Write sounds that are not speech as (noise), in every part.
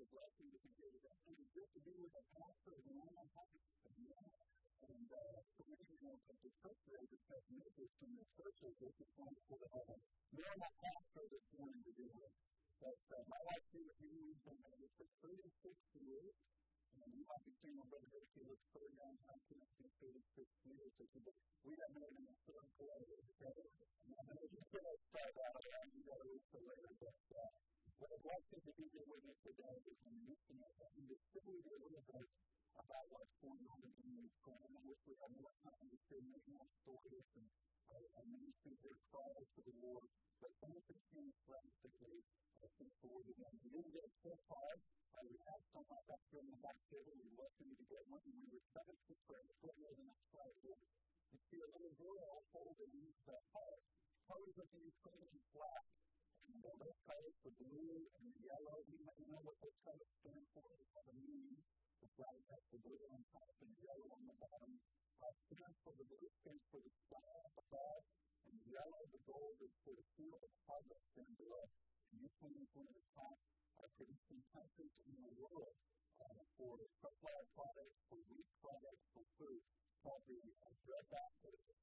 a blessing to be here today. And it's good to be with a pastor of my And uh, so many of know that the church just has ministers from the churches, which is wonderful to have a normal pastor this morning to do with. But uh, my wife with me, we've been married for 36 years. And you might be seeing my brother Ricky looks so young, I can't think 36 years. We got married in the third. And I know you can't start out and you. But uh, what I'd like to be here with us today is the midst of that, and just simply a little bit about what's going on in the. And I wish we had more time to share many more stories and uh, ministry here prior to the war. But some of the things practically, I think, forward again. We didn't get full card. Uh, we had some like that here in the back table. We for you to get one. And we were excited to pray. Go ahead and next slide. You see a little girl holding the heart. Colors of the Ukrainian flag. all those colors, the blue and the yellow, you might know what those colors stand for. They have a meaning. The flag has the blue on top and the yellow on the bottom. Uh, stands for the blue stands for the sky above, and the yellow, the gold, is for the field of harvest down below. And this one is one of the top uh, producing countries in the world uh, for supply products, for wheat products, for food.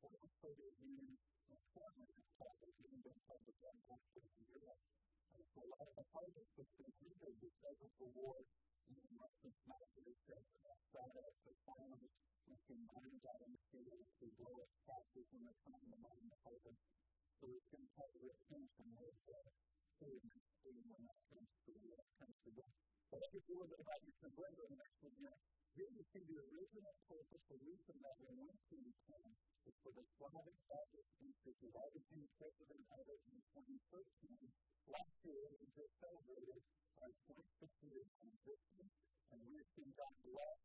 Former Soviet Union, and most of Europe. And so a lot of the harvest been hindered because of the war in the Western smelters and outside of the farmers out in the field to blow up taxes when they're trying to mine the harvest. So it's going to have a real tension with the industry when that comes to, to that. But I think a little bit about your and know, here you see the original purpose, the reason that we went to Ukraine is for the Slavic Baptist Institute. I became president of it in 2013. Last year, we just celebrated our 25th year existence, and we have seen God bless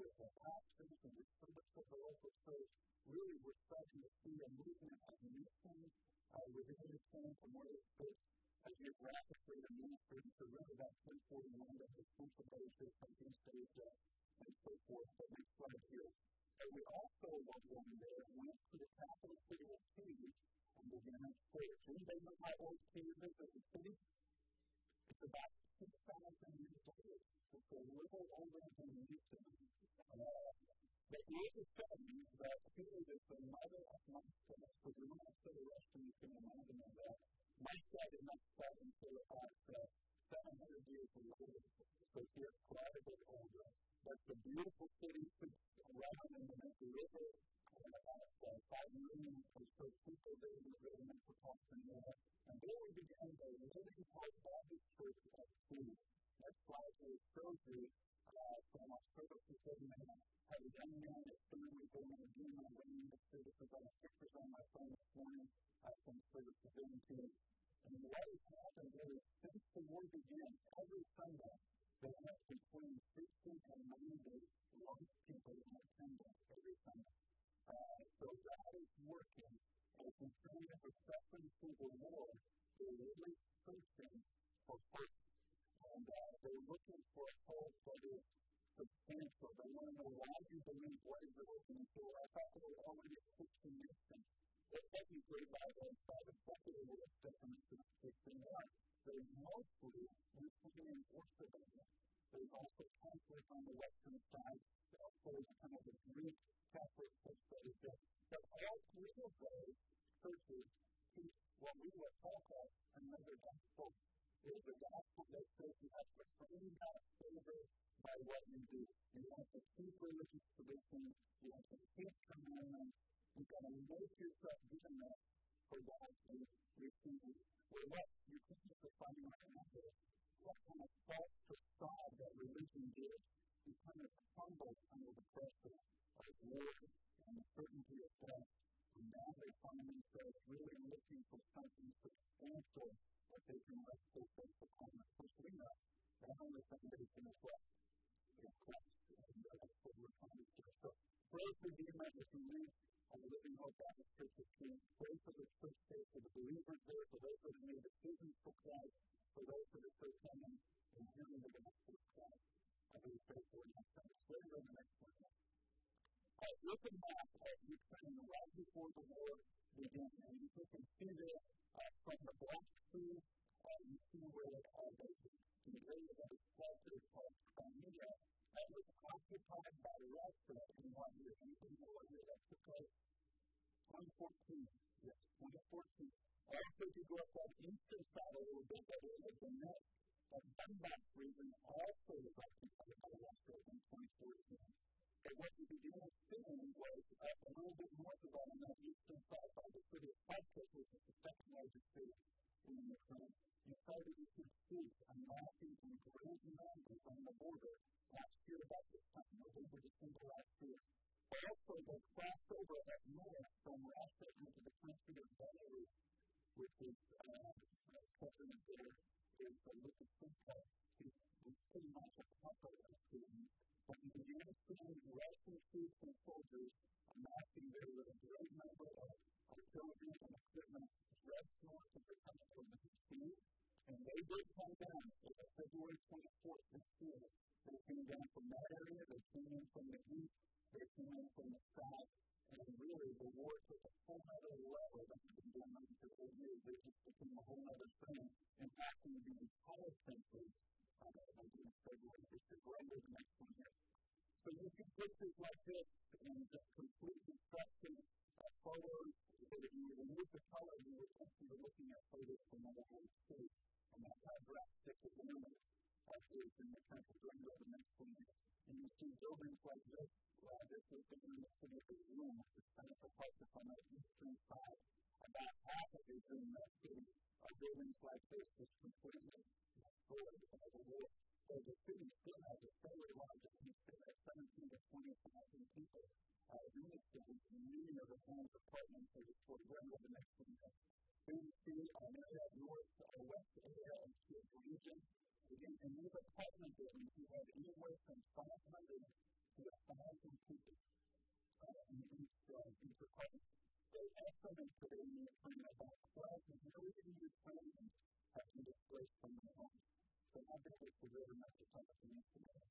with the pastors and the service of the local church. Really, we're starting to see a movement of missions uh, within Ukraine from where it's based uh, geographically to ministry to really that 1041 that has central basis Asia and so forth. But next slide here. We also, while going there, went to the capital city of and began to preach. Anybody know how old is as a city? It's about 6,000 years old. It's a little older than Houston. But it is a study that is the mother of Moscow. So say the rest of you can imagine that. Moscow did not start until about uh, 700 years later. So it's quite a bit older. But the beautiful city around the river, and about uh, 5 million or so people there in the metropolitan area. And there we began the Living Hope Baptist Church of Kyiv. Next slide here shows you uh, from our service equipment, had a young man at family going to do my wedding service about pictures on my phone this morning, uh, some service into. And what has happened is, since the war began, every Sunday, have between 60 and 90 young people in attendance every Sunday. Uh, so God is working as Ukrainians are suffering through the war. They're really searching for hope. And uh, they're looking for hope that is substantial. They want to know why you believe what is it looking for. I thought they were already Christian. They're by the, by the secular definition of Christian. They're mostly Ukrainian Orthodox. There's also Catholic on the western side. There's kind of a Greek Catholic church that is there. But all three of those churches teach what we would call another gospel. There's a gospel that says you have to claim God's favor by what you do. You have to keep religious traditions. You have to keep commandments. You've got to make yourself good enough for God you receive, or what you think is the final answer, what kind of false facade that religion gives, you kind of crumbles under the pressure of war and the certainty of death. And now they find themselves really looking for something substantial that they can rest their faith upon. Of course, we know that on the foundation of what is Christ, and that's what we're trying to do. So, pray praise the Dear Majesty, on the Living Hope Baptist Church of Kyiv. Pray for the church there, for the believers there, for those that have made decisions for Christ, for those that are still coming and hearing the gospel of Christ. I really pray for you. Let's go to the next one. Uh, looking back at Ukraine right before the war began, and you can see there uh, from the Black Sea, uh, you see where uh, the area that is area called Crimea that was occupied by Russia in what year? You can know what year that's because 2014. Yes, 2014. Also, if you go up that eastern side a little bit, that area of the net, that Donbass region also was occupied by Russia in 2014. But what you began seeing was up a little bit north of that on that eastern side by the city of Kharkiv, which is the second largest city in the Ukraine, decided we should speak a massive and great management on the border last year about this time, November, December last year. But also crossed over of north from Russia into the country of Belarus, which is uh, president there is uh, Lukashenko. He's, he's pretty much a puppet of Putin. But you can understand Russian troops and soldiers amassing there with a great number of artillery and equipment just north of the country of Mississippi, and they did come down on February 24th this year. They came down from that area, they came in from the east, they came in from the south, and really the war took a whole other level that had been going on for eight years. It just became a whole other thing, impacting the entire country against February, which is right over the next 20 years. So you see pictures like this and just complete destruction photos that if you remove the color, you would think you looking at photos from whole state. And that's how drastic the damage is in the country during the next 20 years. And you see buildings like this, uh, this is the New City of Room, which is kind of the that's on the eastern side. About half of it in that are buildings like this, just completely destroyed by the war. So the city still has a fairly large, think still 17 to 20,000 people uh, in the city, many of the homes, are destroyed right over the next few years. Here see an area north or west area of the region. Again, in these apartment buildings, you have anywhere from 500 to 1,000 people uh, in each, uh, each apartment. They estimate today in about 12 million Ukrainians have been displaced from their homes. So how big is the river metropolitan area?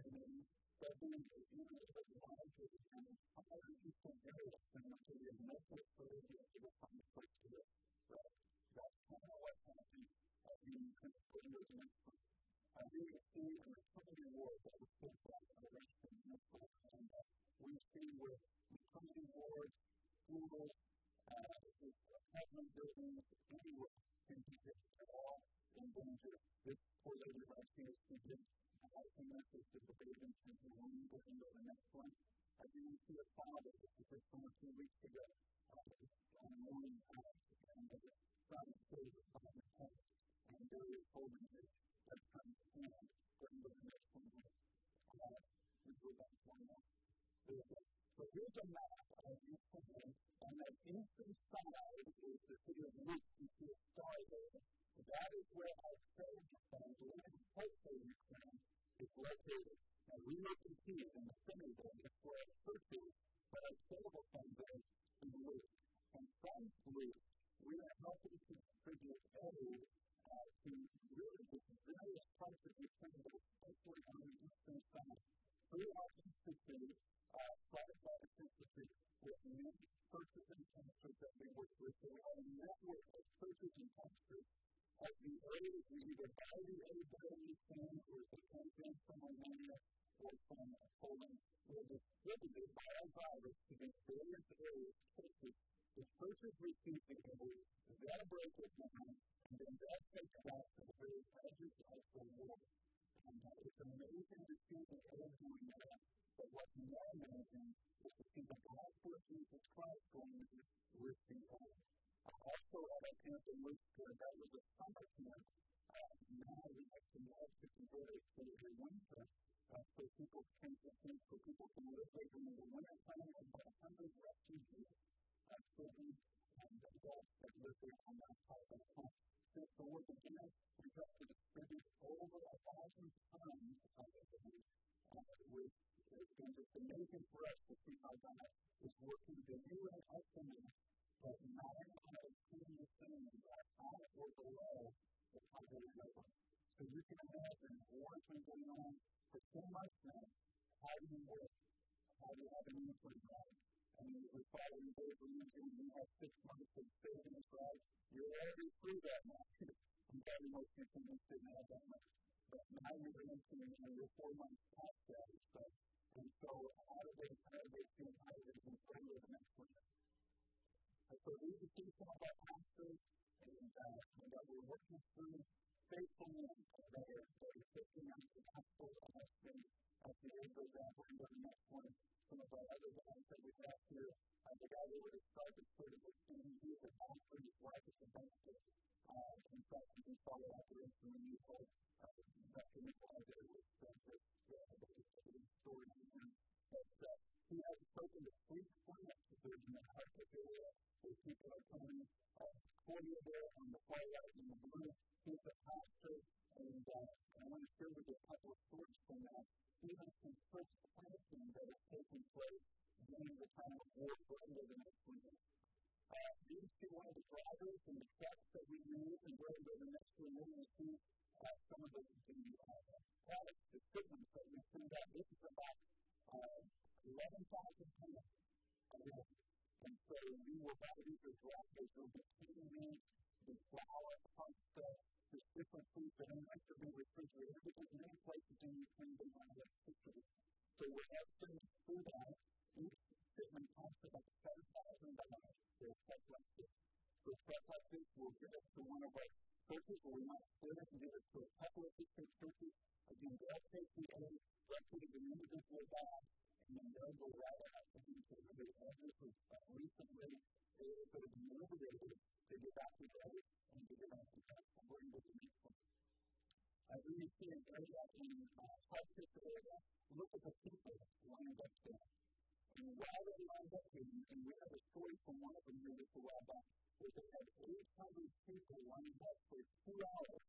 And that means that even if it larger than an entire eastern area, essentially a network for the area from the place to it. Right? That's kind of happening uh, in kind of the next one. I think we see in the Trinity War that was so far from the rest of the and uh, we see with maternity wards, schools, uh, apartment buildings, anywhere can be at all in danger. This poor lady last year, she did die from that sister, but they didn't take her going to the next one. I didn't see a father, this was from a few weeks ago, uh, on a morning pass, and the son stayed with father's head, and there he was holding his best friend's hand, going to the next one. Uh, we go back one more. There was a So here's a map of Ukraine, and that eastern side is the city of. You see a star there. That is where our soldiers are living, hopefully Ukraine is located. Now, we may compete in the center there, that's where our church is, but our is in. And from Luke, we are helping to distribute aid uh, to really the various parts of especially on the eastern side. Through our institute, uh, private private businesses with new churches and pastors that we work with. So our network of churches and pastors as we early we either buy the old Beverly Sands or the campaign from Romania or from Poland, were distributed by our drivers to these various areas churches. The churches receive the gold, they'll break it down, and then they'll take it out to the very edges of the world. And uh, it's amazing to see the old doing that. But what's more amazing is to see the gospel of Jesus Christ going with the aid. Also, at a camp in Worcester, that was a summer camp. Uh, now we have some lives to convert it to the winter. Uh, so people can camp so people can live there during the winter time. About 100 refugees, uh, children, and adults that live there on that side of the camp. Since the war began, we've got to distribute over a thousand tons of uh, which has been just amazing for us to see how God is working the new and ultimate, but not on a senior things that on or below the poverty level. So you can imagine war has been going on for so much now. How do you work? How do you have an need for God? I mean, it was probably a day you have six months of savings, right? You're already through that now. I'm probably most people don't have that much. But now you're entering into your four month tax status. So, and so how do they, how do they feel how do they pray over the next one? And so these are two some of our pastors and uh, that we're working through faithful and that are, that are taking out the gospel of us and as the year goes on, we're going to the next one. Some of our other guys that we have here, uh, the guy that would started sort of this thing, he was a pastor, his wife is a pastor. Uh, in fact, you can follow after the new folks. Uh, Dr. Nikolai there was uh, this, uh, the story of him. Uh, he has spoken to three clients that are in the Kharkiv area where people are coming. Uh, Claudia there on the far right in the blue, he's a pastor, and uh, I want to share with you a couple of stories from that even some first planting that has taken place during the time of war for under the next winter. Uh, these two one of the drivers and the trucks that we use and where the next we're going to see uh, some of the, the uh, products, the shipments that we. This is about uh, 11,000 tons of. And so we will buy these as drivers. We'll be cleaning the flour, there's different foods that don't have to be refrigerated because many places in Ukraine don't have electricity. So we're food out. Each shipment costs about $7,000 for a truck like this. So a truck like this will get us to one of our churches where we might split it and give it to a couple of different churches. Again, they'll take the aid, of it an individual and then they'll go right out to the church. This was uh, recently, they were motivated to get back together and to get back to God bring the next one. When you see an area in uh, Kharkiv area, look at the people lined up there. While they lined up there, and we have a story from one of them here just a back, where they had 800 people lined up for two hours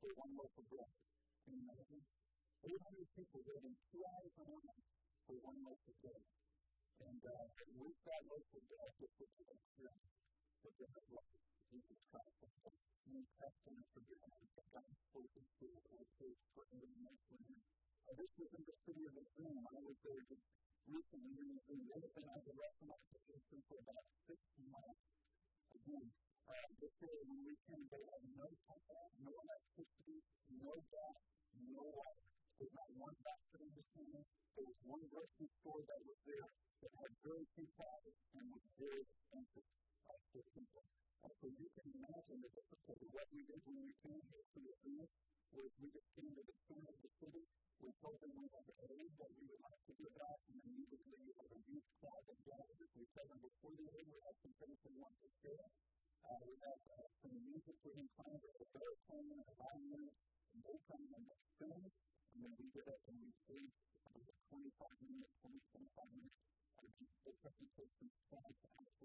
for one loaf of bread. Can you imagine? 800 people waiting two hours for one loaf of bread. And uh, with that loaf of bread, this was the experience had left Jesus Christ. New Testament forgiveness that God spoken to or to for the next one. This was in the city of Israel. I was there just recently. We have been on the rest of my vacation for about six months. Again, uh, this day when we came, they had no power, no electricity, no gas, no water. There's not one doctor in the town. There was one grocery store that was there that had very few products and was very expensive uh, for people. And so you can imagine the difficulty. What we did when we came here to the was we just came to the center of the city. We told them we had aid that we would like to give out, and then we had a youth crowd that gathered. We told them before the aid, we had some things we wanted to share. Uh, we had uh, some music we had a playing, a violin, and they come and they film, and then we get up and we preach about 25 minutes, 20, 25 minutes. Uh, the presentation out and out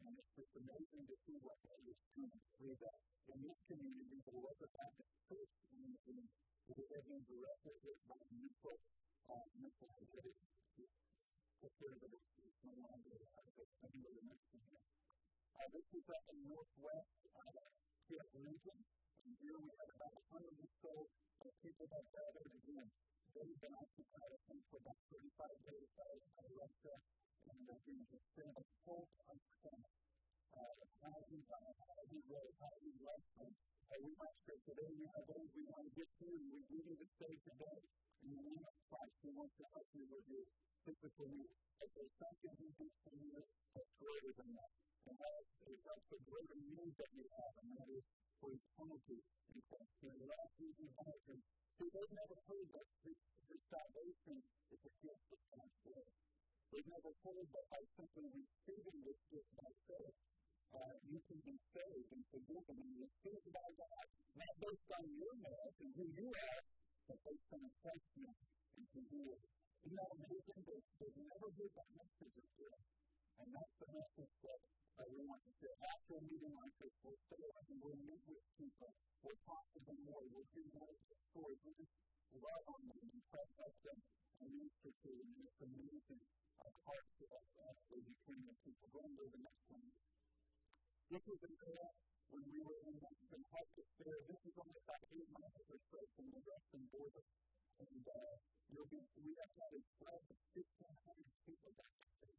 And it's just amazing to see what God is doing through that. In this community, the Local Baptist Church community is living directly with my new folks, uh, mental health. Before the is no longer under the next one. Uh, this is up in Northwest uh, here at Lincoln. And here we have about 100 or so uh, people that gathered again they've been occupied, I think, for about 35 days by, by Russia, and been just sent a full unemployment. Uh, how we, how we really, how we bless them? Uh, we might say today we have those we want to get to, and we need to stay today. In the name of Christ, we want to help you with your physical needs. If there's something we do for you that's greater than that, and that is that's the greater need that you have, and that is for eternity in Christ. And the last reason why is See, they've never heard that this, salvation is a gift of God's grace. They've never heard that by simply receiving this gift by faith, uh, you can be saved and forgiven and received by God, not based on your merit and who you are, but based on Christ's and who He they've never heard that message grace. And that's the message that we want to share. After a meeting like this, we'll and we'll meet with people. We'll talk to them more. We'll hear more of their stories. We'll just love on them and pray about them and minister to them. It's amazing our hearts to us as the kingdom people. Go on to the next one. This was in Korea when we were in the heart of despair. This is only about eight miles or so from the western border. And uh, you'll be, we have had a 12 to 1,500 people back there.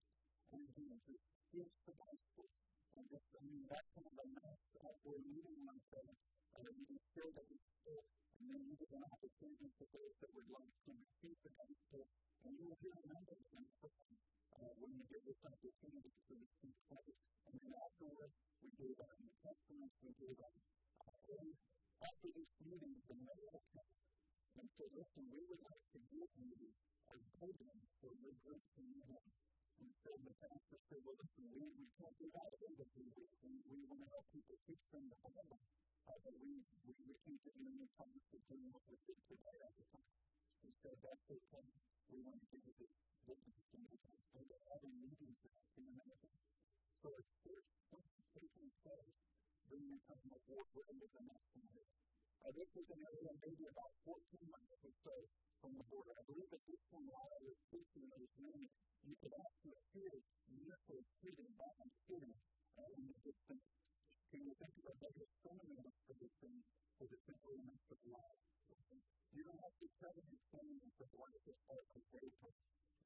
And you know, just here's the gospel. And just, I mean, that kind of a mess of we're meeting ourselves And we just feel that and then you get an opportunity for those that would like to receive the gospel, and you will hear the message from the person uh, when you give this opportunity to receive Christ. And then afterwards, we gave out New Testaments, we gave out praise. After this meeting, the mayor comes and said, Listen, we would like to give you a building for your group to meet in. And so the pastor said, Well, listen, we, we can't do that. We, we, we want to help people. Teach them the Bible. Uh, but we, we, we can't give you any promise of doing what we did today at the time. He said, that's okay. We want to give you this building to meet in. And they're having meetings there in America. So it's, it's taking place during the time of war, whatever the next one is. Uh, this was an area maybe about 14 miles or so from the border. I believe at this point, while I was preaching in those rooms, you could actually hear vehicles sitting by and sitting uh, in the distance. Can you think about that? There's so many us for the simple elements of life. You don't have to tell them things of life as part of the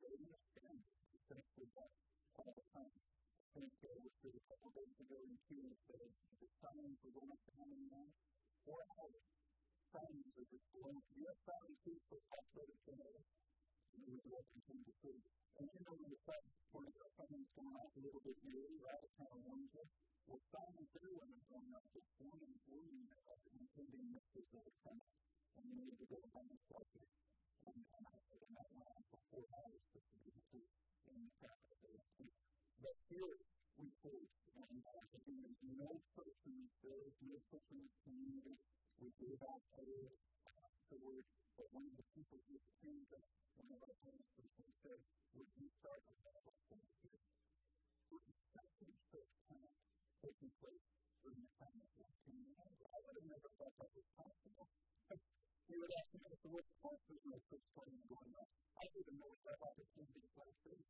They understand essentially that all the time. I think uh, was a couple days ago in Phoenix that the signs were going up down and down four hours. Signs are just blowing. You have thousand feet for populated today. And we will continue to see. And you know when the sun point the sun's going off a little bit here, right? It kind of warms it. Well, signs everywhere are going up. It's warming and warming, including Mrs. Lieutenant. And you need to go down and start it. And, and I said, I'm not around for four hours just to be able to in the traffic of the But here, we face, and there is no person, there is no person in the community. We gave out afterwards, but one of the people who came to one of our pastors and said, Would you start a Bible study here? We're expecting church time taking place during the time of 14 years. I would have never thought that was possible. (laughs) You would ask me if there was a pastor's no church time going on. I didn't know what that opportunity like this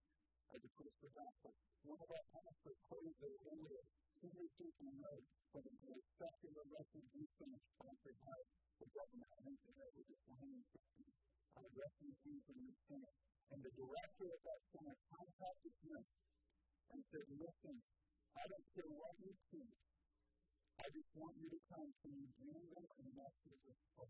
as opposed to that. But one of our pastors quoted the area Peter Station Road for the most secular refugee center sponsored by the government of Israel Islamic Center on the refugees from the center. And the director of that center contacted him and said, listen, I don't care what you see. I just want you to come. to me, bring them a message of hope?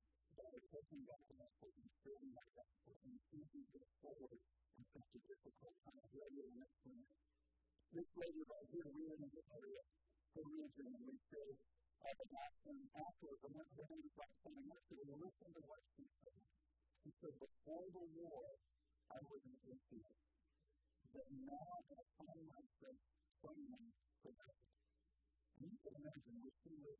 that is looking back on that person, feeling like that person, thinking that forward in such a difficult time, rather than explaining. This lady right here, we are in this area, the region, and we say, at the back and afterwards, one went down to back and after we listened to what she said. She said, before the war, I was in the. But now I find myself praying for God. Can you imagine what she was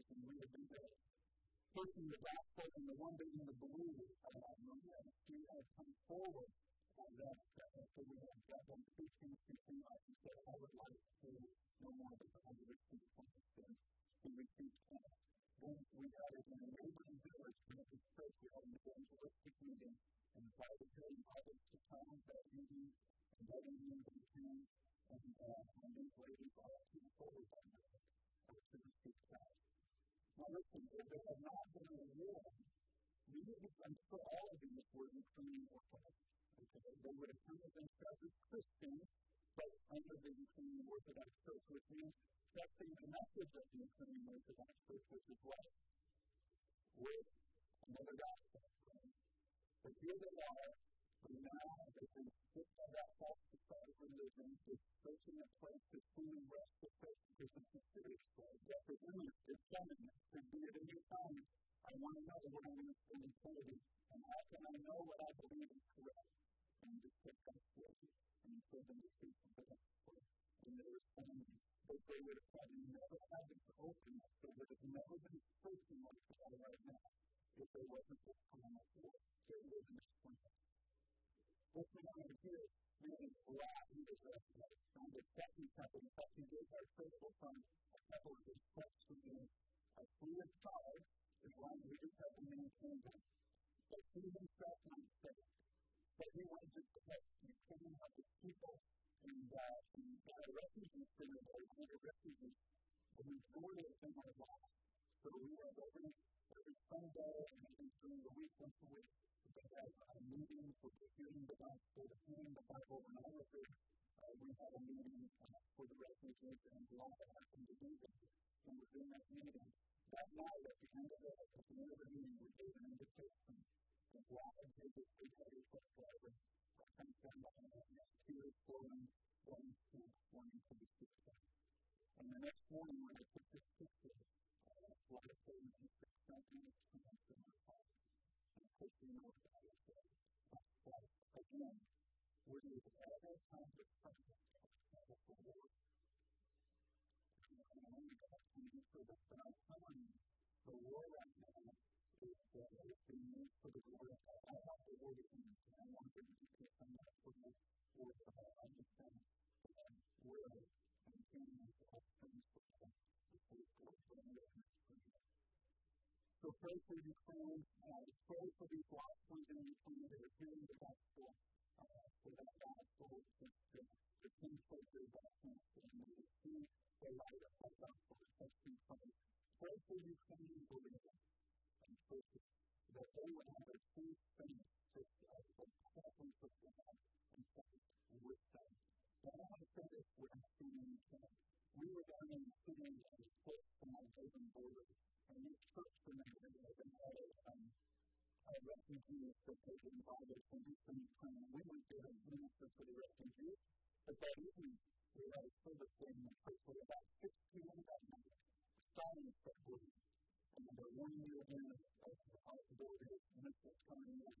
taking the back foot and the one that you believe to have come forward on that. Uh, so we have got them preaching something like you said, I would like to no more than the conviction of consciousness to receive Christ. Then we had it in a neighboring village to make the church, we had an evangelistic meeting, and invited her and others to come that evening, and that evening they came, and uh, and these ladies all came forward that night to receive Christ. Now listen, Israel had not been in war. Jesus understood all of these were Ukrainian Orthodox. Okay? They would have counted themselves as Christians, but under the Ukrainian Orthodox Church, which means that's the message of the Ukrainian Orthodox Church, which is what? With another gospel. But here they are, but now they've been hit by that false prophetic religion, this searching a place to truly rest the faith because it's a serious place. Death is imminent, it's coming, it be at any time. I want to know what I'm going to spend eternity, and how can I know what I believe is correct? and to put that forth and for them to see the gospel. And they were that they would have probably never had this openness, they would have never been spoken like that right now if there wasn't this time of war. There was explanation. What's going on here really glad he was resurrected. On the second temple, in fact, he gave our from a couple of his texts to me. A as long as we just have to maintain them. But he himself not. But he wanted to protect the kingdom of his people and uh, the refugees from the refugees. The majority of them are lost. So we have every, every Sunday and during the week, once a week, as a meeting for hearing the gospel, hearing the Bible, and uh, we a meeting uh, for the refugees and to And that meeting, that night at the end of the, at the, end of the meeting, we gave an invitation truck driver. I think tears flowing to. And the next morning, when I took this picture, uh, life and six centimeters came to my heart. Taking note of it. But again, when you have a time to practice the Lord, and only God can answer this, but I'm telling you, the war right now is uh, it's being used for the glory of God. I have the word of God. I want to educate on that for the word of God. I understand um, where and things are things for God. So pray for Ukraine. Uh, pray for these lost ones in Ukraine that are hearing the gospel. Uh, for that gospel to, to, to penetrate their darkness and to see the light of that gospel reflecting Christ. Pray for Ukrainian believers and churches that they would have a true faith to uh, the presence of God and faith with them. But I want to say this without being in We were down in the city and close to my Haven border and this church community has been had a, um, a refugees that they invited from Ukraine. We went the refugees. But that evening, we had a service in the church with about 6 p.m. that night. Sirens kept bleeding. And the one year again of the possibility of missiles coming in.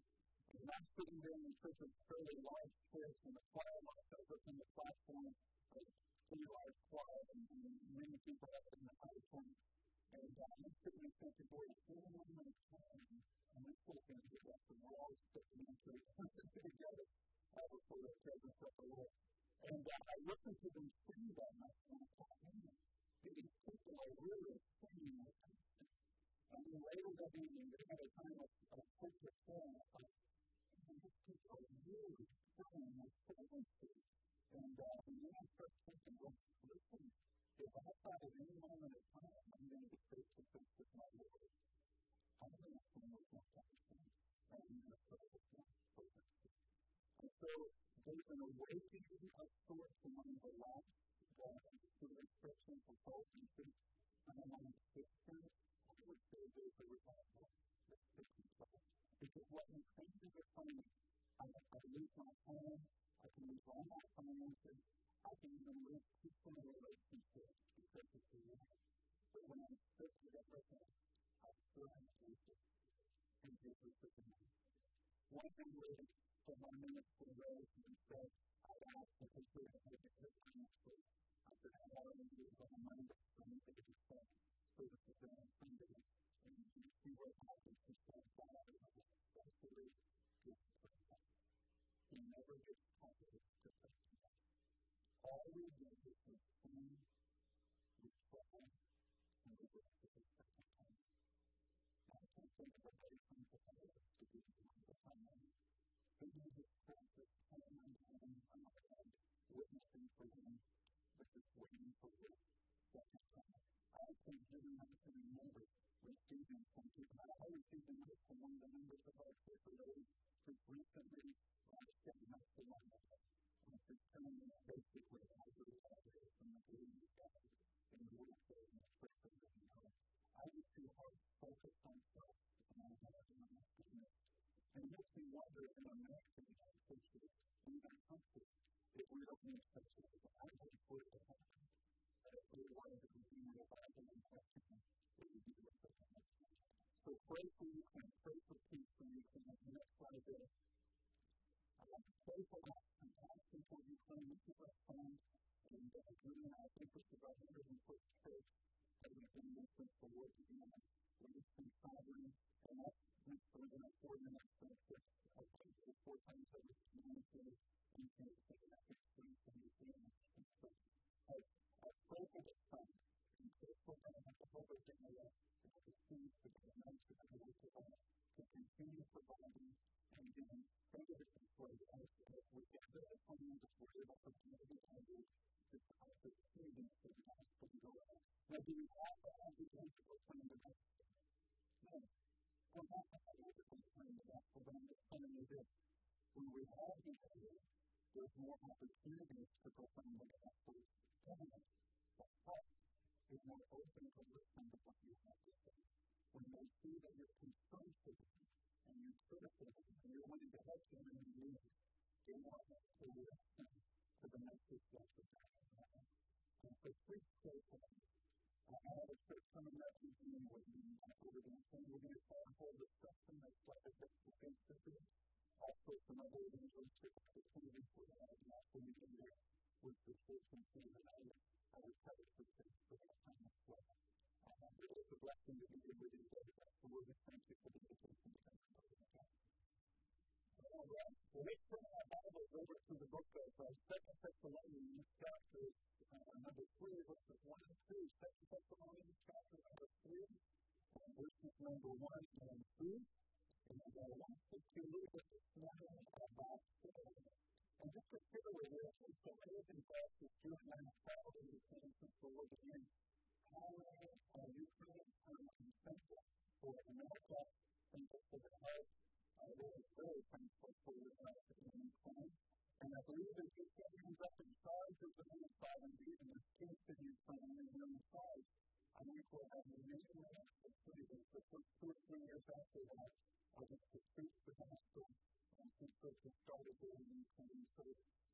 And I'm sitting there in the church with fairly large and the choir lights over from the platform, a pretty large choir, and many people up in the auditorium. And uh, I'm there thinking, boy, if anyone would have come, and this would have been a good lesson. We're all stepping into it together uh, before the presence of the Lord. And uh, I listened to them sing that night, and I thought, man, these people are really singing with passion. And then later that evening, they had a time of, of corporate prayer, and I thought, man, these people are really praying with fervency. And, uh, then I started thinking, well, listen, if I thought at any moment of time I'm going to be face to face with my Lord, I'm going to spend with my passion and I'm going to pray with my fervency. And so there's an awakening of sorts among the lost that through of hope and faith and among Christians. I would say there's a revival that's taking place. Because what we think is a finance, I, I lose my home, I can lose all my finances, I can even live peaceful relationships because of the Lord. But when I'm sick with everything, I still have Jesus. And Jesus is me. One thing lady from my ministry rose and said, I asked if he could have a good ministry. I said, I to do it on Monday for me to get set services on Sunday. And you see what happens. He said, God, I love it. That's the way it's He never gets tired of all reason is to see the struggle and the work that is happening. I think that the relation to others to be the family, bringing this practice home and home on my head, witnessing for him, which is waiting for this second time. I think giving up to remember receiving from people. I always think the notes from one of the members of our church, but always just recently, I was getting up to one of them. Us determine basically how to operate from the belief in and you know. I was on and I had to goodness. And it makes me in in in if we don't need I would put it happen. That we wanted to continue the Bible and question, be rest So pray for and pray for peace for the next slide there playful action, action for Ukraine, which is our plan. And uh, Drew and I think with the right under the first church that we've been working for work again. We're just been traveling, and that's next we're going to afford the next friendship. I think the four times that we've been in the and can take an effort to bring some of the family. So, I pray for this time. To will continue to be a nice to to to continue providing and giving for us as we we're to community others, to for the to go out. Now, do we have to the the gospel? To have the gospel, you. When we have the answer, there's more opportunities to proclaim the gospel. But heart is more open to listen to what you have to say. When they see that you're concerned and you're critical, and you're wanting to help them in the need, they want us to listen to the message that the and so please pray for them. I have a church coming up in January, and we're going to we're going to try and hold discussion that's like a to face. Also, some other evangelistic opportunities for that, and also we can do with the church and see that and was probably pretty for that time as well. Um, but it's a blessing that we can live in day by the word of thank you for the invitation to come to the time. All right. Well, let's turn our Bibles over to the book of uh, 2 Thessalonians, chapters uh, number 3, verses 1 and 2. 2 Thessalonians, chapter number 3, uh, verses number 1 and 2. And I want to look at this morning about. And just to share with you, it's amazing for us as June and I have traveled in the since the Lord began. How uh, Ukraine um, thankful for America, thankful for the heart uh, really, really thankful for uh, the Ukraine. And I believe that Ukraine ends up in charge of the main sovereignty and the peace in Ukraine and on the side. I think we'll have an amazing opportunity the first two or three years after that of the preach the gospel since started there in Ukraine. So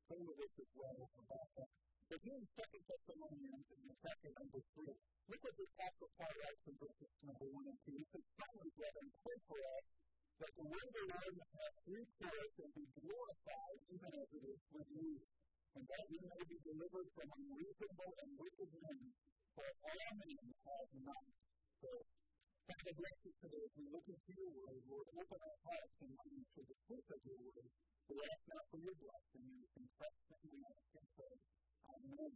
pray with us as well about that. But here in Second Thessalonians in chapter number three, look at the Apostle Paul writes in verses number one and two. He says, Finally, brethren, pray for us that the word of the Lord may have free course and be glorified even as it is with you, and that you may be delivered from unreasonable and wicked men, for all men have not. So, Father, bless us today as we look into your word. Lord, open our hearts and minds to the truth of your word. We ask now for your blessing and in Christ's name we ask and pray. Amen.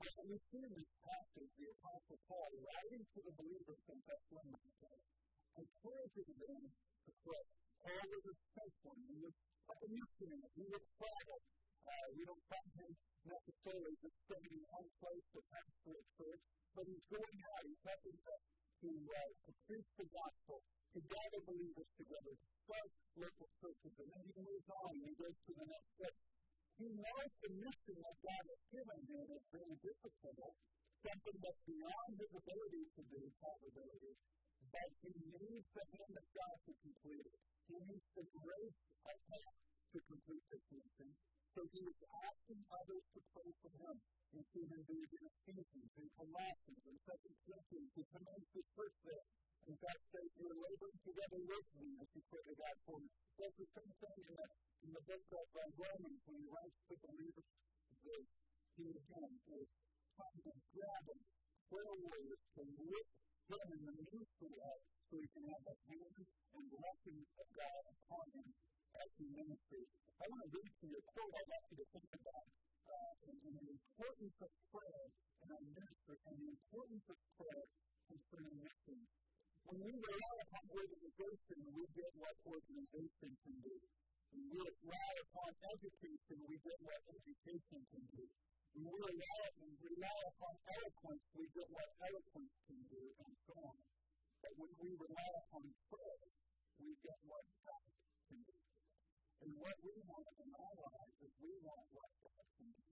As we see in this passage, the Apostle Paul writing to the believers in Thessalonica, encouraging them to pray. Paul was a faithful He was a missionary. He would travel. Uh, we don't find him necessarily just staying in one place to pastor a church, but he's going out. He's helping to, to, uh, to preach the gospel, to gather believers together, to start local churches, and then he moves on and he goes to the next place. He knows the mission that God has given him is very difficult, something that's beyond his ability to do, probability, but he needs the hand of God to complete it. He needs the grace of God to complete this mission. So he is asking others to pray for him. We see him doing it in Ephesians, in Colossians, in 2 Corinthians. He commands the church there. In fact, says, You're laboring together with me as you pray to God for me." That's the same thing in the, in the book of uh, Romans when he writes to believers that he again is trying to grab him, prayer warriors to lift him in the ministry of uh, so he can have the hand and blessing of God upon him as he ministers. I want to read to you a quote I'd like you to think about uh, and, and the importance of prayer in our ministry and the importance of prayer concerning mission. When we rely upon organization, we get what organization can do. When we rely upon education, we get what education can do. When we rely, rely upon eloquence, we get what eloquence can do, and so on. But when we rely upon prayer, we get what God. And what we want in our lives is we want what God can do.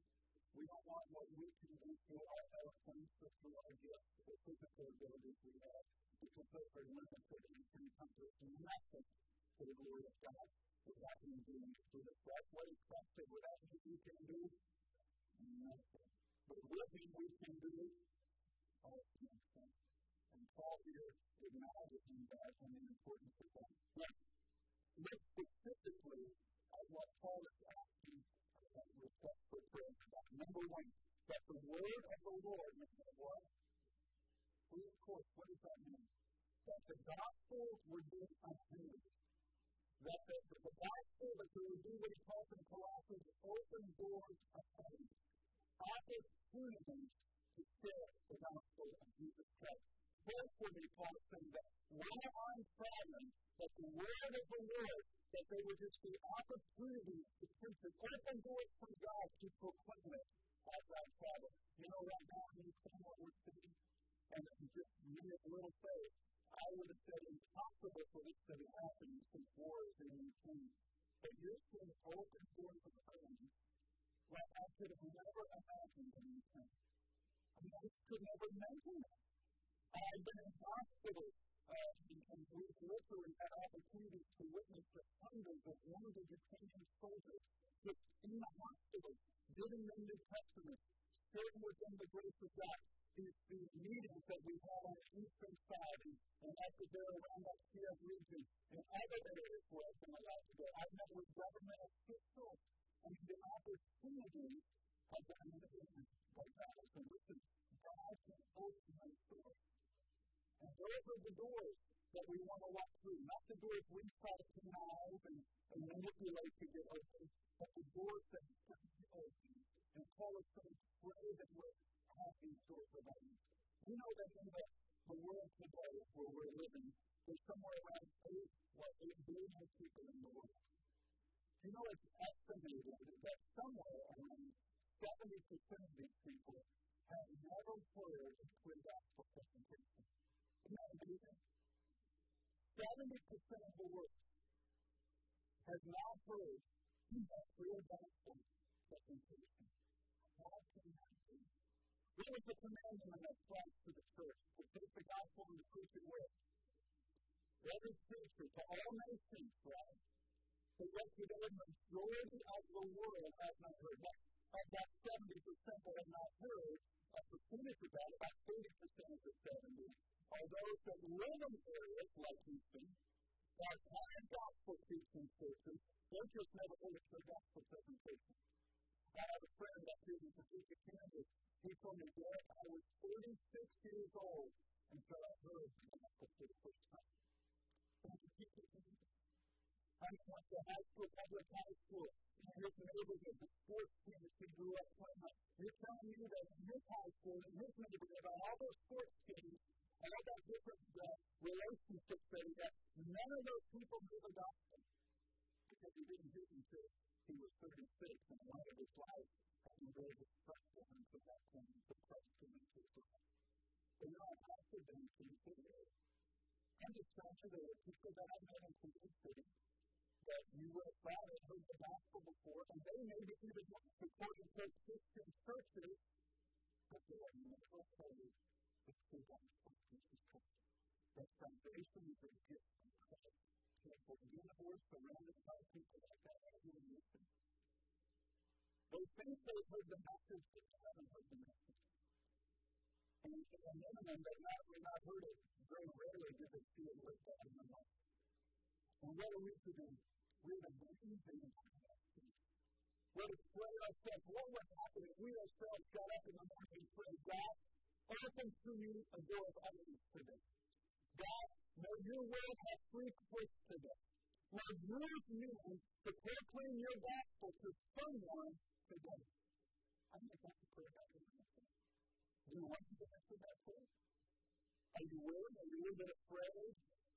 We don't want what we can do through our eloquence or through our gifts or the physical abilities we have, which are so very limited and can accomplish nothing for the glory of God without Him doing it through us. That's what He trusted. Without Him, we can do nothing. But with Him, we can do all things. And Paul here acknowledges Him back in the importance of that. Yeah. Look specifically at what Paul is asking uh, respect for prayer about. Number one, that the word of the Lord, what? Well, of course, what does that mean? that the gospel would be unhindered. That the, the gospel, that there would be what he calls in Colossians, open doors of heaven. Opportunities to share the gospel of Jesus Christ. He calls them that while I'm traveling, that the word of the Lord, that there would just be opportunities to preach it, open doors from God to proclaim it as I travel. You know, right now, in Ukraine, what we're seeing, and just me a little faith, I would have said impossible for this to have happened since war is in. But you're seeing open doors of heaven like I could have never imagined in. I mean, I just could never imagine that. I've been in hospitals uh, and we've literally had opportunities to witness the hundreds of wounded Ukrainian soldiers just in the hospital, giving them New Testament, sharing with them the grace of God. These, these meetings that we had on the eastern side and, and after there around that Kyiv region and other areas where I've been allowed to go. I've met with government officials and the opportunity of amazing like that. So listen, God can open those doors. And those are the doors that we want to walk through, not the doors we try to connive and, and manipulate to get open, but the doors that can open and call us to pray that we're happy doors of open. You know that in the, the world today where we're living, there's somewhere around 8, what, 8 billion people in the world. You know, it's estimated that somewhere around 70% of these people have never heard a clear gospel presentation. Isn't 70% of the world has now heard a clear gospel presentation. How can be? What was the commandment of Christ to the church? To take the gospel and to preach it where? Every preacher, to all nations, right? But yet today, the majority of the world has not heard. That, of that 70% that have not heard, a percentage of that, about 30% of the 70, are those that live in areas like Houston, that have gospel preaching churches, they just never heard a gospel presentation. I have a friend that lives in Topeka, Kansas. He told me, Derek, I was 36 years old until I heard the gospel for the first time. I went to high school, public high school, in his neighborhood, the sports teams he grew up playing on. You're telling me that in his high school, in his neighborhood, all those sports teams, and all that different uh, relationships that he had, none of those people knew the gospel. Because he didn't hear until he was 36 and a lot of his life having really destructive until that point, the Christ came into his life. So now I have to them to consider. I'm just telling you there are people that I've met in Kansas City that you would have probably heard the gospel before, and they maybe even supported those Christian churches, but they have never heard the true gospel of Jesus Christ. That salvation is a gift from Christ. And the universe surrounded by people like that, everyone listen. They think they've heard the message, but they haven't heard the message. And, and then when not, they've not heard it, very rarely do they feel like that in their lives. And what are we to do? We're to believe in We're to pray ourselves. What would happen if we ourselves got up in the morning and prayed, God, open to me a door of utterance today. God, may your word have free course today. Lord, use me to proclaim your gospel to someone today. I think that's a prayer that we Do you want to answer that prayer? Are you willing? Are you a little bit afraid?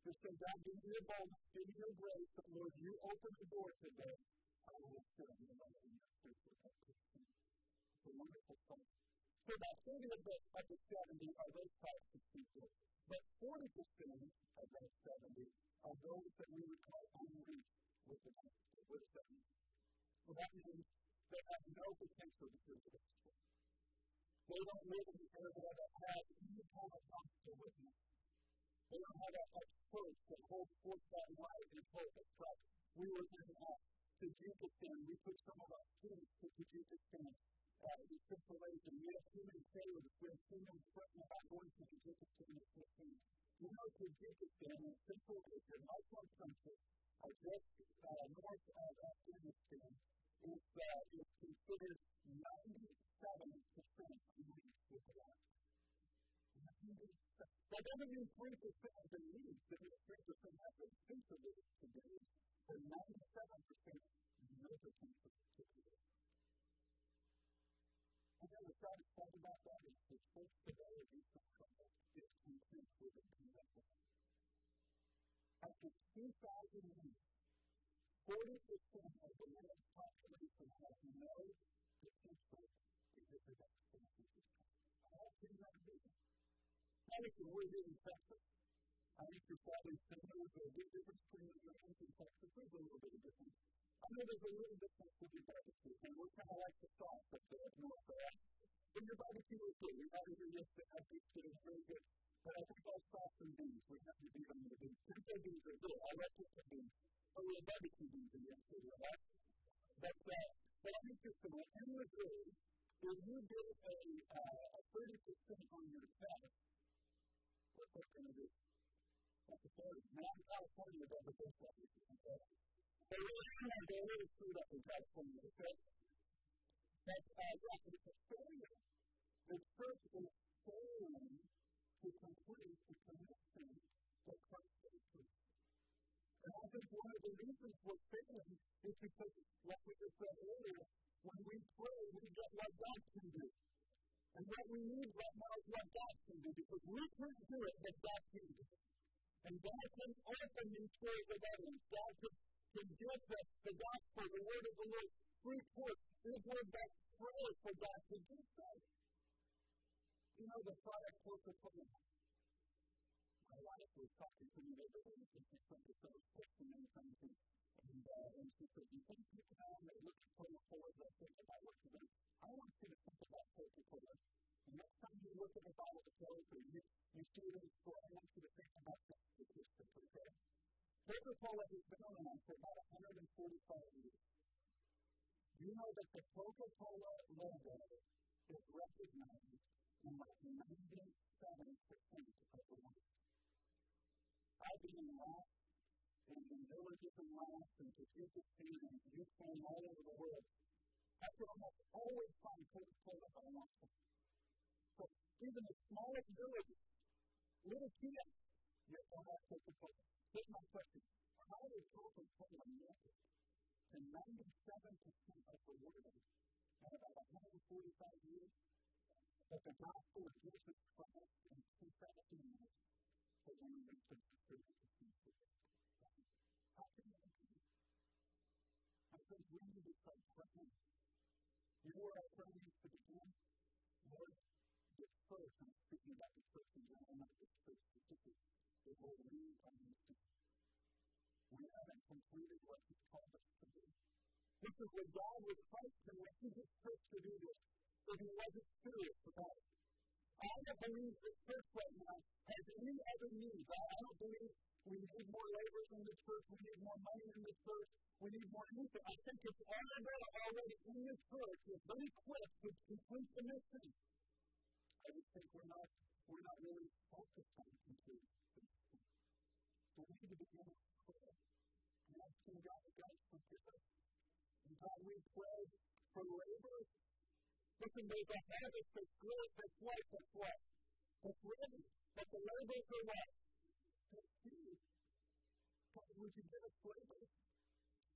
Just say, God, give me your boldness, give me your grace, but Lord, you open the door today. I will serve you the to. It's a wonderful thing. So about 30 of the, of the 70 are those types of people. But 40% of those 70 are those that we would call unreached with the gospel. Does that mean? That means they have no potential to hear the gospel. They don't live in an area that has any kind of gospel witness. They don't have a, a church that holds forth that light and hope of Christ. We were in uh, Tajikistan. We took some of our students to Tajikistan uh, Central Asia. We had too many sailors. We had too many threatening about going to the Philippines. You know, Tajikistan in Central Asia, Muslim country, uh, just uh, north of Afghanistan, is, uh, is considered 97% Muslim with the That doesn't mean 3% of the needs, that means 3% have the potential to do it, but 97% no potential to do And then we're trying to talk about that is the church today is some kind of discontent with the commitment. After 2,000 years, 40% of the world's population has no potential to get the. How can that be? I think in Texas. I think you're probably familiar with the difference between the Americans and Texas. There's a little bit of difference. I know there's a little difference with your barbecue, and we're kind of like the sauce up there at North Carolina. But your barbecue is good. We had it here yesterday. I think it was very good. But I think I'll stop some beans. We have to beat on the beans. Pinto beans are good. I like pinto beans. But we have barbecue beans in the episode, right? But, uh, but I think this one, and it was. If you get a, uh, a 30% on your fat, what's that going to do? That's a 30. Now, in California, that's the 30. The were in and they really screwed up the text from the church. But uh, yeah, a failure. The church is failing to complete the connection that Christ has proved. And I think one of the reasons we're failing is because, like we just said earlier, when we pray, we get what God can do. And what we need right now is what God can do, because we can't do it, but God can do it. And God can open these doors of others. God can can give us the gospel, the word of the Lord, free course. His word that pray for God to do so. You know the product Coca-Cola my wife was talking to me the other day, and she sent those books and many things, and, and, uh, and she said, you think they look at Coca-Cola, they think about what to do. I want you to think about Coca-Cola. The next time you look at a bottle of Coke you, you see it in the I want you to think about that statistic, okay? Coca-Cola has been around for about 145 years. You know that the Coca-Cola logo is recognized in like 97% of the world? I've been in Laos, and in villages in Laos, and Tajikistan, and Ukraine, all over the world. I could almost always find Coca-Cola want to. So even the smallest villages, little kids, yet don't have Coca-Cola. Here's my question. How does Coca-Cola make it to 97% of the world in about 145 years? But the gospel of Jesus Christ in 2,000 years to choose How can that be? I we need to start praying. You our prayer to begin? Lord, first, I'm speaking about church in general, not the church specific, is where we understand. We haven't completed what He called us to do. This is what God was Christ directing His church to do this, if He wasn't serious about it. I don't believe the church right now has any other needs. I, don't believe we need more labor in the church, we need more money in the church, we need more anything. I think it's all there already in the church is very quick to complete the mission. I just think we're not we're not really focused on mission. So we need to begin with prayer. And asking God, God, forgive us. And God, we pray for labor Listen, there's a harvest that's good, that's white, that's what? That's ready. But the labors are what? That's few. But we can get a flavor.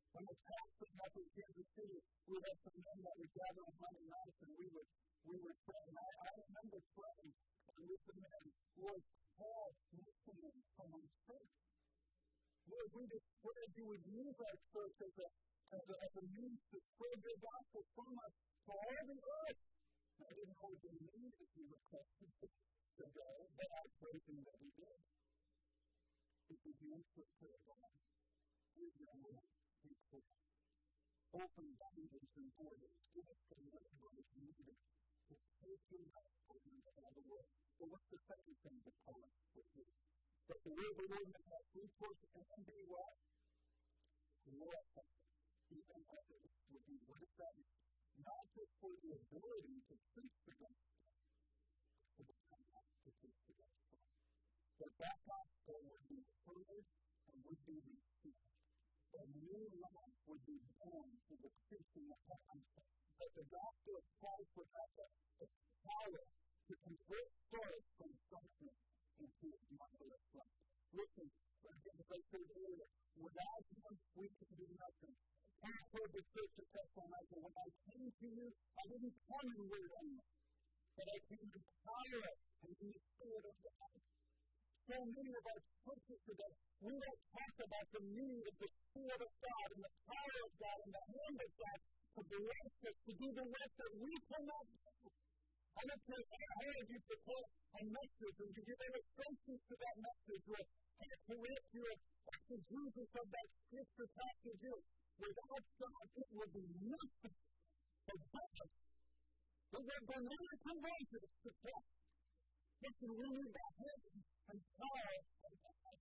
When the pastor up in Kansas City, we had some men that would gather on Monday nights and we would we would pray. And I, I remember praying with the men, Lord, call listening from our church. Lord, we just pray you would use our church as a as a, as a means to spread your gospel from us to all the earth. I didn't know what they mean if you requested to go, but I prayed that he did. It begins with prayer, God. Give your for. Open boundaries and borders. Give us the needed do that for you to the word. So what's the second thing that Paul is saying? That the word of the Lord may have free course and then be what? Lord, even others would be. What does that mean? Not just for the ability to preach the gospel, but the power to preach the gospel. That that gospel would be heard and would be received. That new life would be born through the preaching of that gospel. that the gospel of Christ would have the power to convert souls from darkness into marvelous light. Listen, again, as I said earlier, without him we can do nothing. Paul told the church of Thessalonica, when I came to you, I didn't come in word only, but I came in power and in the spirit of God. So many of our churches today, we don't talk about the need of the spirit of God and the power of God and the hand of God to bless us to do the work that we cannot do. I don't care how hard you prepare a message and you give illustrations to that message or how correct your exegesis of that scripture passage. Without God, it would be nothing. So God, it will bring every conversion to Christ. Listen, we need the help and power of God.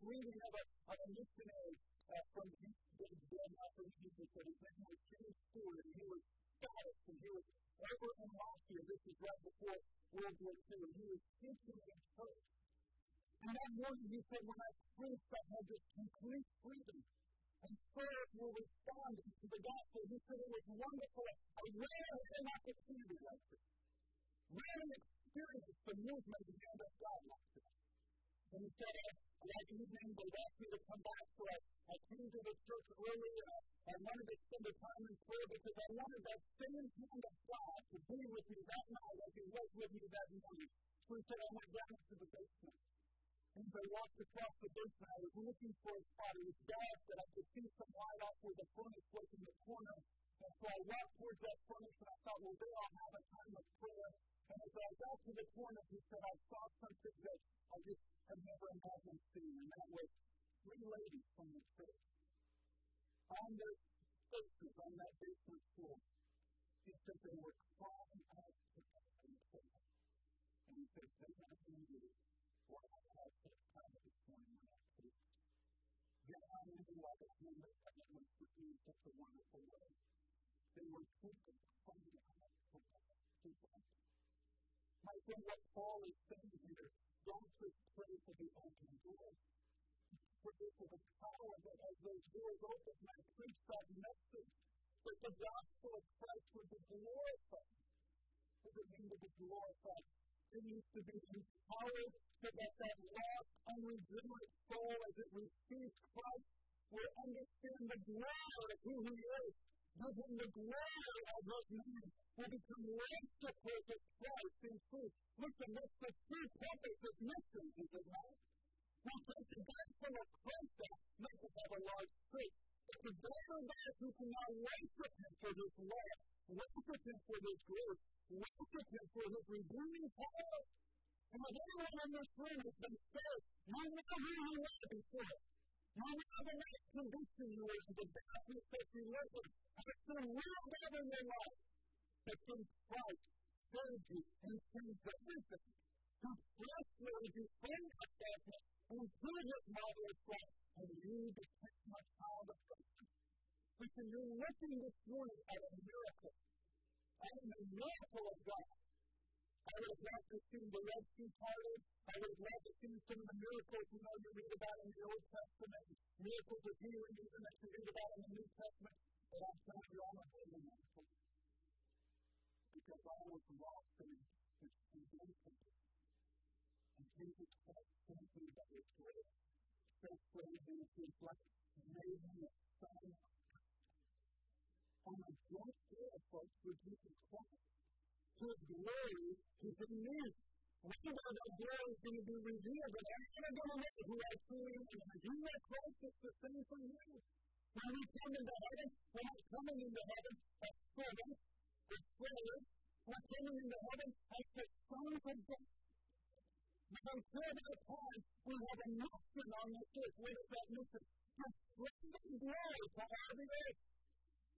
Reading of a, a missionary uh, from Jesus, but his name was Jimmy Stewart, and he was Scottish, and he was over in Latvia. This was right before World War II, and he was teaching in church. And that morning he said, when I preached, I had this complete freedom. And spirit will respond to the gospel. He said it was wonderful. I rarely had an opportunity like this. Rarely experienced the movement of the hand of God like this. And he said, that evening they asked me to come back, I came to the church early. Uh, I wanted to spend the time in prayer because I wanted that same hand of God to be with me that night as He was with me that morning. So he said, I went down into the basement. And as I walked across the basement, I was looking for a spot. It was dark, but I could see some light off where the furnace was in the corner. And so I walked towards that furnace, and I thought, well, there I'll have a time of prayer. And as I got to the corner, he said, I saw something that I just had never imagined seeing, and that was three ladies from the church on their faces on that basement floor. He said they were crying out to God in prayer. And he said, they have needed what I had such time this morning when I preached. Then I knew why the hand of heaven was with me in such a wonderful way. They were people crying out to God. My friend, what Paul is saying here, don't just pray for the open doors. For the power that as those doors open might preach that message that the gospel of Christ would be glorified. What does it mean to be glorified? It needs to be empowered so that that lost, unregenerate soul, as it receives Christ, will understand the glory of who He is give him the glory of his name, will become worshipers of Christ in truth. Listen, that's the true purpose of missions, is it not? We take the gospel of Christ out, make us have a large faith. It's the better those who can now worship him for his love, worship him for his grace, worship him for his redeeming power. And if anyone in this room has been saved, you know who you were before. You know the next condition you were in, the darkness that you lived in. It's been real bad in your life. But then Christ saved you and changed everything. He frustrated you from that darkness and through his marvelous life, and you became a child of God. Listen, you're looking this morning at a miracle. At a miracle of God. I would have loved to see the Red Sea parted. I would have loved to see some of the miracles you know you read about in the Old Testament, miracles of healing even that you read about in the New Testament. But I'm telling you, I'm a holy miracle. Because I was lost in his redemption. Jesus Christ that was great. Made him a son. On a folks, Jesus Christ. His glory is in me. One that glory is going to be revealed, and I'm going to know who I truly am. You Christ is the same for you. When we come into heaven, we're not coming into heaven as servants, as slaves. We're coming into heaven as the sons of God. But until that time, we have a mission on this earth. What is that mission? To spread the glory to all the earth.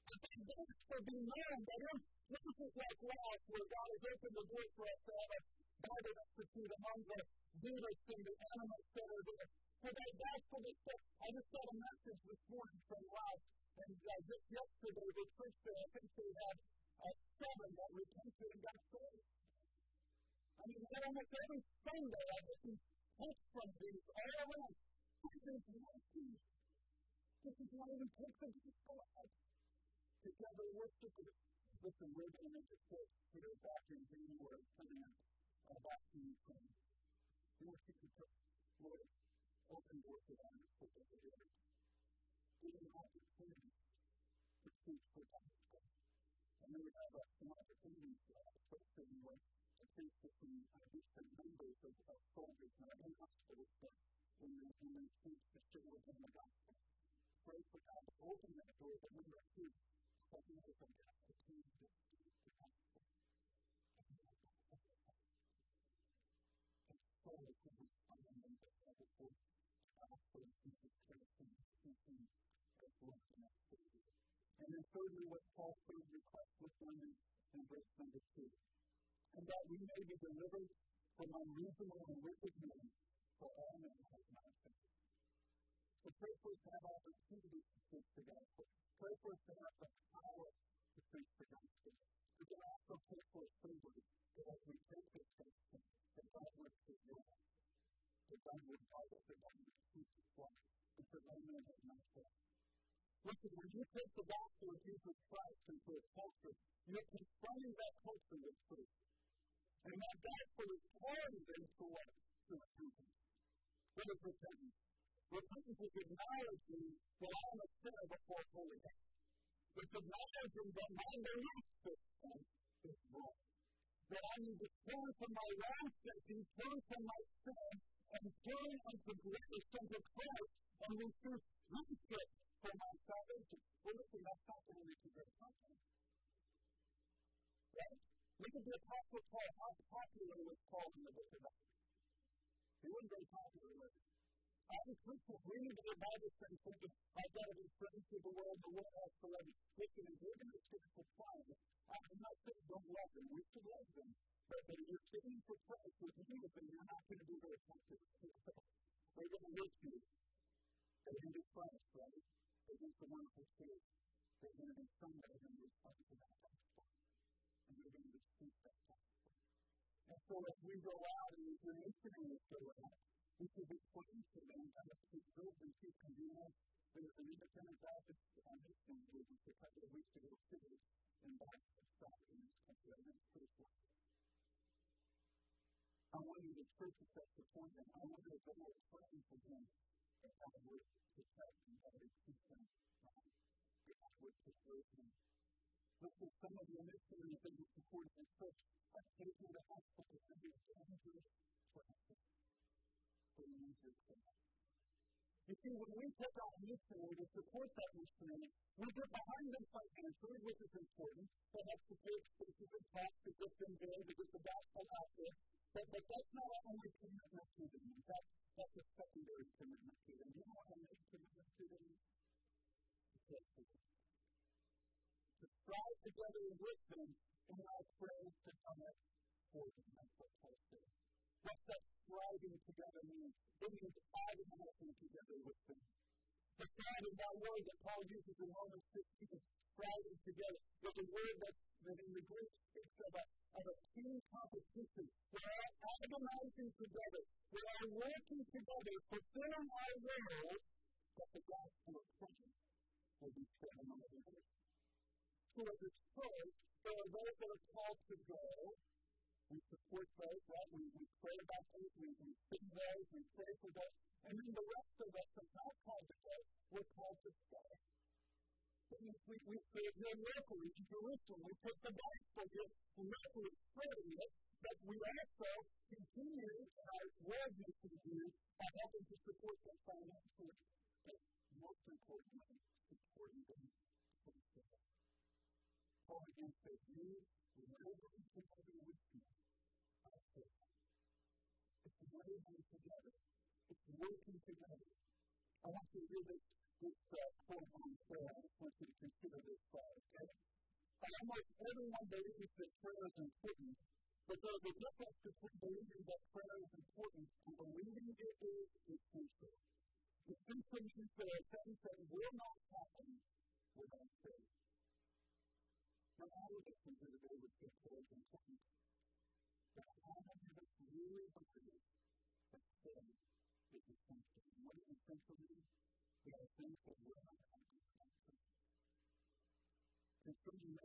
And that gospel be known that in places like Laos, where God has opened the door for us to have a Bible Institute among the Buddhists and the animals that are there. For that gospel is spread. I just got a message almost every Sunday I get these books from these all around. This is my peace. This is not even pictures, this is for us. Together worship is listen, we're going to the a quote. Go back and read the word coming up about the Ukraine. We worship the church. Lord, open doors to them and put them together. Give them opportunity to preach for God's. And then we have some opportunities to have a place in the way think that the additional numbers of, of soldiers that are in hospitals that when they when speak to serve in the gospel. Pray for God to open that door that we might see that we might have to see the gospel. And so we can respond and the gospel of Jesus Christ and speaking as love and as Savior. And then thirdly, what Paul third requests with them in verse number two. And that we may be delivered from unreasonable and wicked men, for all men have not faith. So pray for us to have to preach the gospel. Pray for us to have the power to preach the gospel. Also pray for us that as we take this gospel, that God would preserve us. That God would guide us, that God would keep us life, because all men have not faith. Listen, when you take the gospel of Jesus Christ into a culture, you're confronting that culture with truth. And that gospel is calling them to what? To repentance. What is repentance? Repentance is acknowledging that I am a sinner before holy God. It's acknowledging that my belief system is wrong. That I need to turn from my thinking, turn from my sin, and turn unto grace, unto Christ, and receive friendship for my salvation. Listen, that's not the way can get confidence. Right? Look at the Apostle Paul. How popular was Paul in the book of Acts? He wasn't very popular, was he? As a Christian, we need to get Bible study thinking, I've got to be friends with the world, the world has to love me. Listen, if you're going to sit for Christ, I'm not saying don't love them, we should love them. But, if you're sitting for Christ with you, then you're not going to be very effective. (laughs) They're going to live you. They're going to be Christ, right? They're going to wonderful spirit. They're going to be some that are going to respond to that gospel. And they're going to receive that gospel. And so as we go out and the missionaries go out, we should praying for them and to preserve them to convenience. There was an independent Baptist this thing movement a couple of weeks ago too, in Baptist South in this country. I went to church I want you to church at that point, and I want you to go and pray for them that God would protect and God would keep them, God would preserve them. Listen, some of missionaries that you support in church the hospital to be. You see, when we take our missionary to support that missionary, we get behind them financially, which is important, to help support spaces and costs to get them there, to get the gospel out there. But, but that's not only commitment to that's a secondary commitment to them. You know what our main commitment to them is? To pray for them. To strive together with them in our prayers to come up for them. That's what Paul says. What's that striving together means? It means nothing together with them. The God is that word that Paul uses in Romans 15, striving together. There's a word that, that in the Greek speaks of a, of a team competition. We're all agonizing together. We're all working together, fulfilling our will that the gospel of Christ will be spread among the earth. As a church, there are those that are called to go, we support those, right? We, we pray about those, we, we sing those, we pray for those. And then the rest of us are not called to go, we're called to stay. We, we, we serve here locally in Jerusalem. We put the gospel here locally spreading it, but we also continue our world mission view by helping to support them financially. But most importantly, supporting them spiritually. Paul again says, You laboring together with me it's laboring together. It's working together. I want you to read this, this uh, quote on prayer. I want you to consider this thought, okay? Almost everyone believes that prayer is important, but there's a difference between believing that prayer is important and believing it is essential. Essential means there are things that will not happen without faith. But all of this into the day was just so important. But how much of us really believe that sin is essential? And what is essential to me? There are things that will not happen without And so you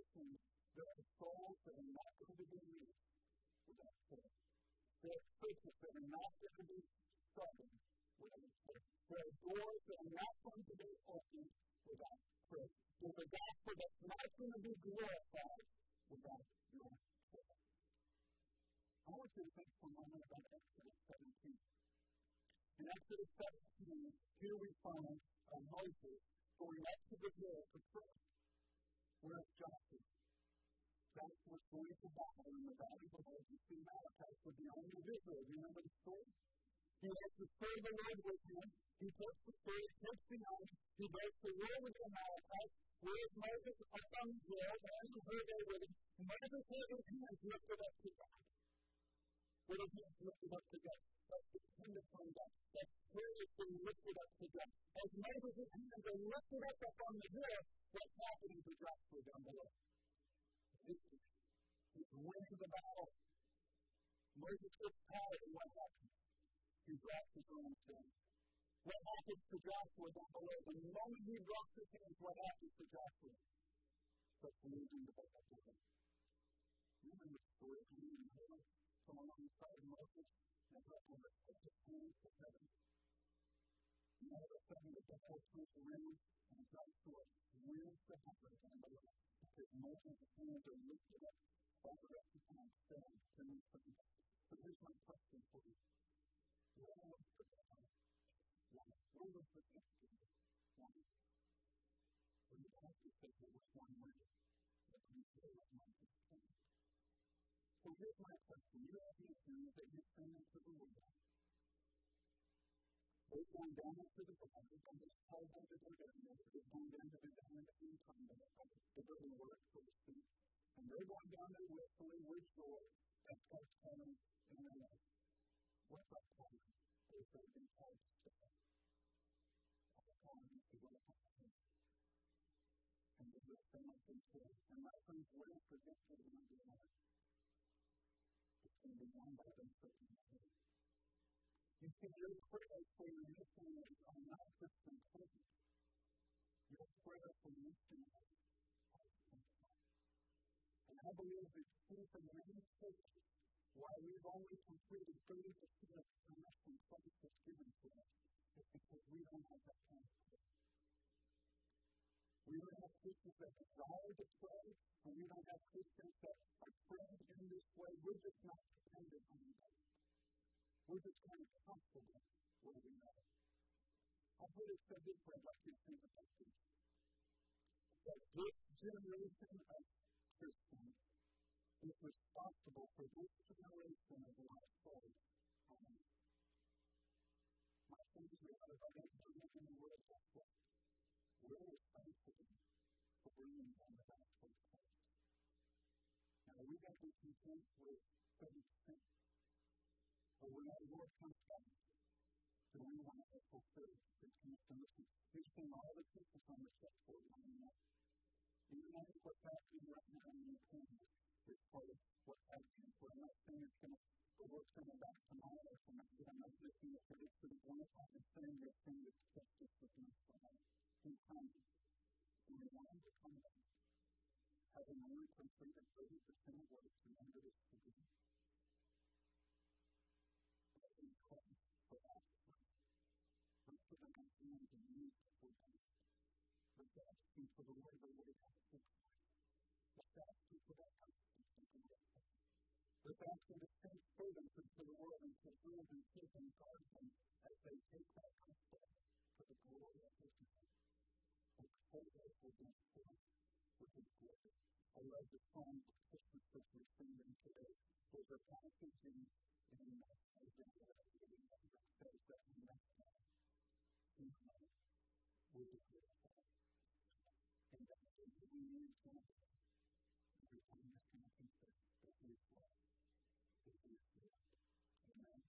there are souls that are not going to be reached without prayer. There are churches that are not going to be started without prayer. There are doors that are not going to be opened without prayer. There's a gospel that's not going to be glorified without your prayer. I want you to think for a moment about Exodus 17. In Exodus 17, here we find uh, Moses going up to the hill to pray. Where's Joshua? Joshua was going to battle in the valley below the sea Amalekites with the of Israel. Do you remember the story? He has to serve the Lord with him. He takes the sword, takes the army. He goes to war with the Amalekites. Where's Moses up on the hill? And where they with him. Moses had his hands lifted up to God. With his hands lifted up to God. That's depend upon God. That prayer is being lifted up to God. As Moses' hands are lifted up, up on the hill, what's happening to Joshua down below? He's winning the battle. Moses gets tired, and what happens? He own hands. What happens to Joshua down below? The moment he drops his hands, what happens to Joshua? Starts losing the. You remember the story of him and Hannah? Come alongside of Moses and let him his hands to heaven. And all of a sudden, the battle comes around, and Joshua wins the battle down below because Moses' hands are lifted up the rest of the time. So here's my question for you. The the to that. So here's my question. You have these things that you're send into the world. They've gone down into the valley, and it's called them to go down there. They've gone down to the valley of the time, the burden work, so to. And they're going down there willfully with joy. That's God's calling in their life. what's our plan? There's going to be hard stuff. Our plan is to go to heaven. And the good thing I can say, and my friends were not predicted in my life, it's going to be one by them taking my head. You see, your prayer for your missionaries are not just important. Your prayer for missionaries are important. And I believe it's true for many churches why we've only completed 30 percent of the mission Christ has given to us is because we don't have that kind of faith. We don't have Christians that desire to pray, and we don't have Christians that are trained in this way. We're just not dependent on God. We're just kind of comfortable where we are. I've heard it said this way by two things about this. That this generation of Christians is responsible for this generation of lost souls. My friends, we are about bringing in the world gospel. We're responsible for bringing them the gospel of Christ. Now, we to be content with 30%. But when our Lord comes back, then we want to fulfill His commission. We've seen all the teachers on the forward on the even though what's happening right now in Ukraine part of what's happening. So I'm not saying it's going to, the work's going to back tomorrow from it, but I'm not looking at it for the one o'clock and saying that thing that justice is not found in time. And we want him to come back, having only completed 30% of what it's commanded us to do. Having come for us, not for the man to use for them. Let's asking for the Lord, the Lord has to Let's asking for that constant redemption. They're asking to take servants into the world and to build and keep and guard them as they take that constant for the glory of His name. And forever will be filled with His glory. I love the song of Christmas that we're singing today. There's a passage in in Isaiah that I really love that says that in that time, in the night, will be glorified. And that we need to Amen.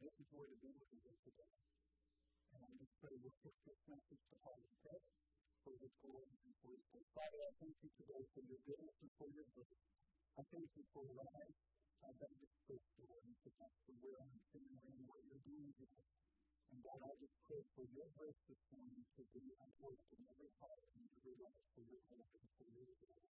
This is where the biblical is today. And I just pray we'll this message to heart and pray for His glory and for His glory. Father, I thank you today for your goodness and for your grace. I thank you for life. I thank you for Lord, and for where I'm sitting and what you're doing here. And God, I just pray for your grace this morning to be at work in every heart and every life for your glory.